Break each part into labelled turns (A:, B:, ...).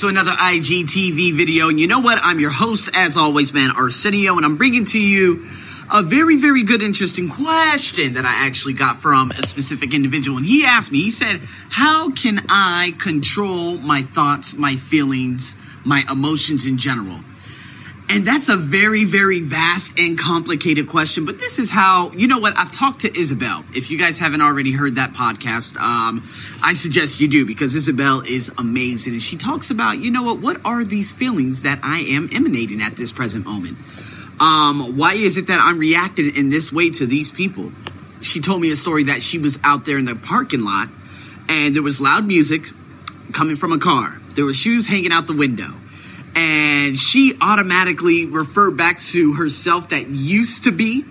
A: to another IGTV video. And you know what? I'm your host, as always, man, Arsenio, and I'm bringing to you a very, very good, interesting question that I actually got from a specific individual. And he asked me, he said, How can I control my thoughts, my feelings, my emotions in general? And that's a very, very vast and complicated question. But this is how, you know what? I've talked to Isabel. If you guys haven't already heard that podcast, um, I suggest you do because Isabel is amazing. And she talks about, you know what? What are these feelings that I am emanating at this present moment? Um, why is it that I'm reacting in this way to these people? She told me a story that she was out there in the parking lot and there was loud music coming from a car. There were shoes hanging out the window and she automatically referred back to herself that used to be.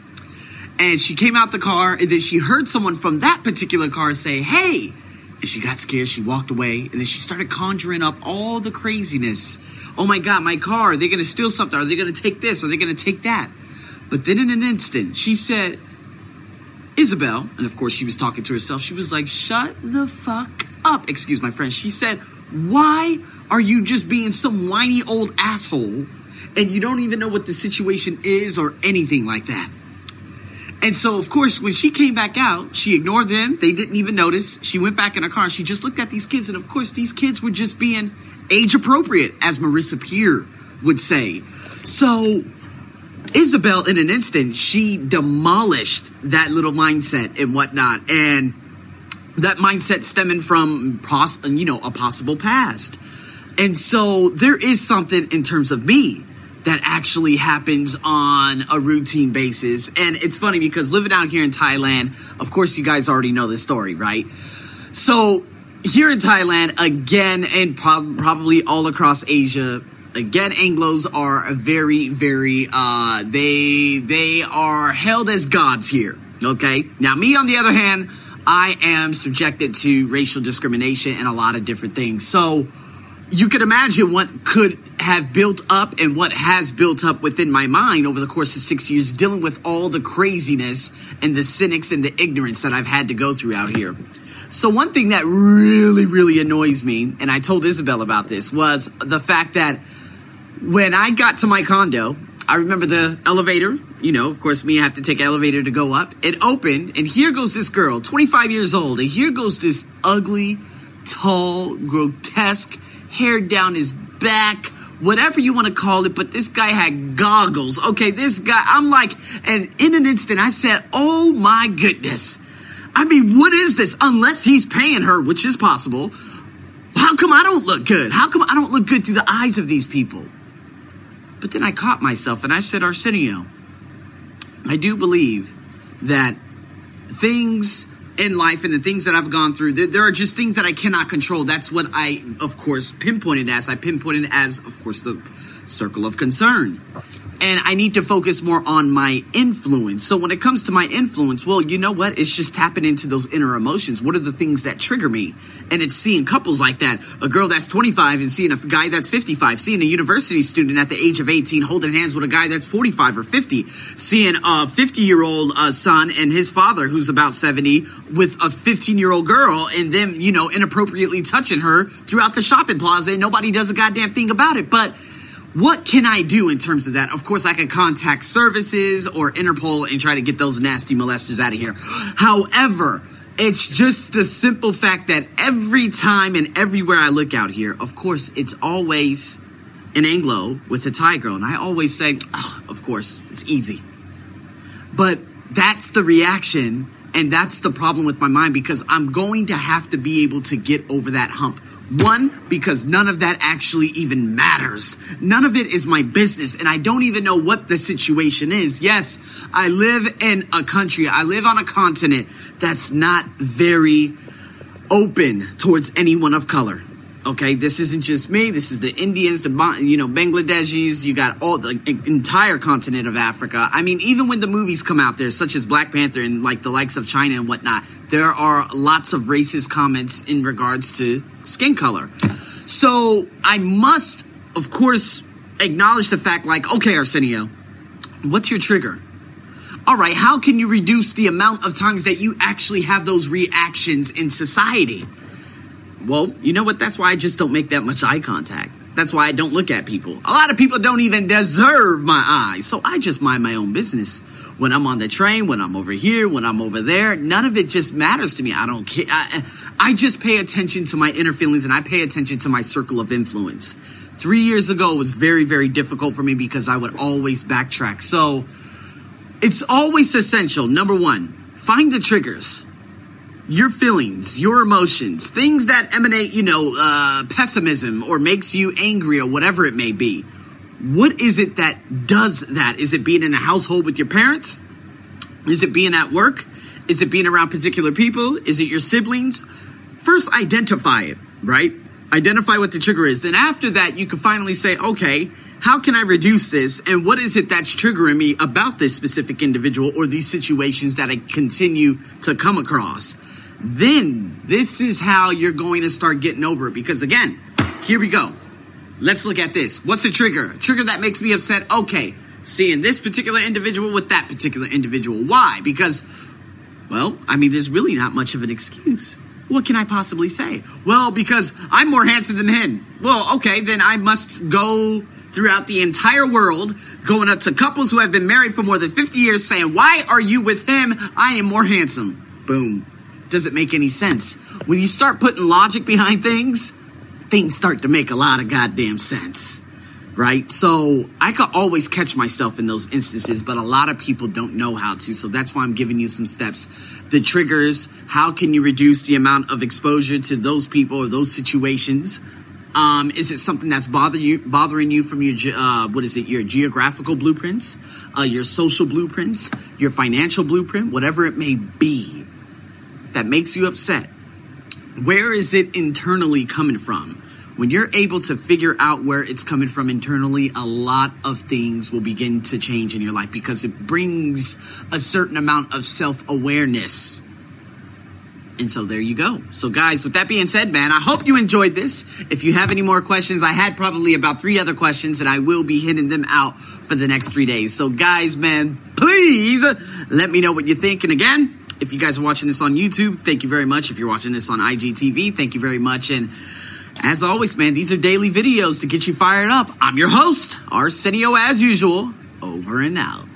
A: And she came out the car, and then she heard someone from that particular car say, Hey! And she got scared, she walked away, and then she started conjuring up all the craziness. Oh my god, my car, are they gonna steal something? Are they gonna take this? Are they gonna take that? But then in an instant, she said, Isabel, and of course she was talking to herself, she was like, Shut the fuck up. Excuse my French. She said, Why are you just being some whiny old asshole and you don't even know what the situation is or anything like that? And so, of course, when she came back out, she ignored them. They didn't even notice. She went back in her car she just looked at these kids. And of course, these kids were just being age appropriate, as Marissa Peer would say. So, Isabel, in an instant, she demolished that little mindset and whatnot. And that mindset stemming from, you know, a possible past. And so there is something in terms of me that actually happens on a routine basis. And it's funny because living out here in Thailand, of course, you guys already know this story, right? So here in Thailand, again, and pro- probably all across Asia, again, Anglos are very, very, uh, they, they are held as gods here. Okay. Now, me, on the other hand, I am subjected to racial discrimination and a lot of different things. So, you can imagine what could have built up and what has built up within my mind over the course of six years dealing with all the craziness and the cynics and the ignorance that I've had to go through out here. So one thing that really, really annoys me, and I told Isabel about this, was the fact that when I got to my condo, I remember the elevator, you know, of course, me, have to take elevator to go up. It opened, and here goes this girl, 25 years old, and here goes this ugly, tall, grotesque, hair down his back, whatever you want to call it, but this guy had goggles. Okay, this guy, I'm like, and in an instant, I said, oh my goodness. I mean, what is this? Unless he's paying her, which is possible. How come I don't look good? How come I don't look good through the eyes of these people? But then I caught myself and I said, Arsenio, I do believe that things in life and the things that I've gone through, there, there, are just things that I cannot control. That's what I, of course, pinpointed as. I pinpointed as, of course, the circle of concern and I need to focus more on my influence. So when it comes to my influence, well, you know what? It's just tapping into those inner emotions. What are the things that trigger me? And it's seeing couples like that. A girl that's 25 and seeing a guy that's 55. Seeing a university student at the age of 18 holding hands with a guy that's 45 or 50. Seeing a 50 year old uh, son and his father who's about 70 with a 15 year old girl and them, you know, inappropriately touching her throughout the shopping plaza and nobody does a goddamn thing about it. But what can I do in terms of that? Of course, I can contact services or Interpol and try to get those nasty molesters out of here. However, it's just the simple fact that every time and everywhere I look out here, of course, it's always an Anglo with a Thai girl. And I always say, oh, of course, it's easy. But that's the reaction. And that's the problem with my mind because I'm going to have to be able to get over that hump. One, because none of that actually even matters. None of it is my business, and I don't even know what the situation is. Yes, I live in a country, I live on a continent that's not very open towards anyone of color. Okay, this isn't just me. This is the Indians, the you know Bangladeshis. You got all the entire continent of Africa. I mean, even when the movies come out there, such as Black Panther and like the likes of China and whatnot, there are lots of racist comments in regards to skin color. So I must, of course, acknowledge the fact. Like, okay, Arsenio, what's your trigger? All right, how can you reduce the amount of times that you actually have those reactions in society? Well, you know what? That's why I just don't make that much eye contact. That's why I don't look at people. A lot of people don't even deserve my eyes. So I just mind my own business. When I'm on the train, when I'm over here, when I'm over there, none of it just matters to me. I don't care. I, I just pay attention to my inner feelings and I pay attention to my circle of influence. Three years ago was very, very difficult for me because I would always backtrack. So it's always essential. Number one, find the triggers your feelings, your emotions, things that emanate, you know, uh, pessimism or makes you angry or whatever it may be. What is it that does that? Is it being in a household with your parents? Is it being at work? Is it being around particular people? Is it your siblings? First, identify it, right? Identify what the trigger is. Then after that, you can finally say, okay, how can I reduce this? And what is it that's triggering me about this specific individual or these situations that I continue to come across? Then this is how you're going to start getting over it. Because again, here we go. Let's look at this. What's a trigger? A trigger that makes me upset. Okay, seeing this particular individual with that particular individual. Why? Because, well, I mean, there's really not much of an excuse. What can I possibly say? Well, because I'm more handsome than him. Well, okay, then I must go throughout the entire world, going up to couples who have been married for more than 50 years saying, Why are you with him? I am more handsome. Boom doesn't make any sense. When you start putting logic behind things, things start to make a lot of goddamn sense. Right? So I could always catch myself in those instances, but a lot of people don't know how to. So that's why I'm giving you some steps. The triggers, how can you reduce the amount of exposure to those people or those situations? Um, is it something that's bothering you, bothering you from your, uh, what is it, your geographical blueprints, uh, your social blueprints, your financial blueprint, whatever it may be? That makes you upset, where is it internally coming from? When you're able to figure out where it's coming from internally, a lot of things will begin to change in your life because it brings a certain amount of self awareness. And so there you go. So, guys, with that being said, man, I hope you enjoyed this. If you have any more questions, I had probably about three other questions and I will be hitting them out for the next three days. So, guys, man, please let me know what you think. And again, if you guys are watching this on YouTube, thank you very much. If you're watching this on IGTV, thank you very much. And as always, man, these are daily videos to get you fired up. I'm your host, Arsenio, as usual. Over and out.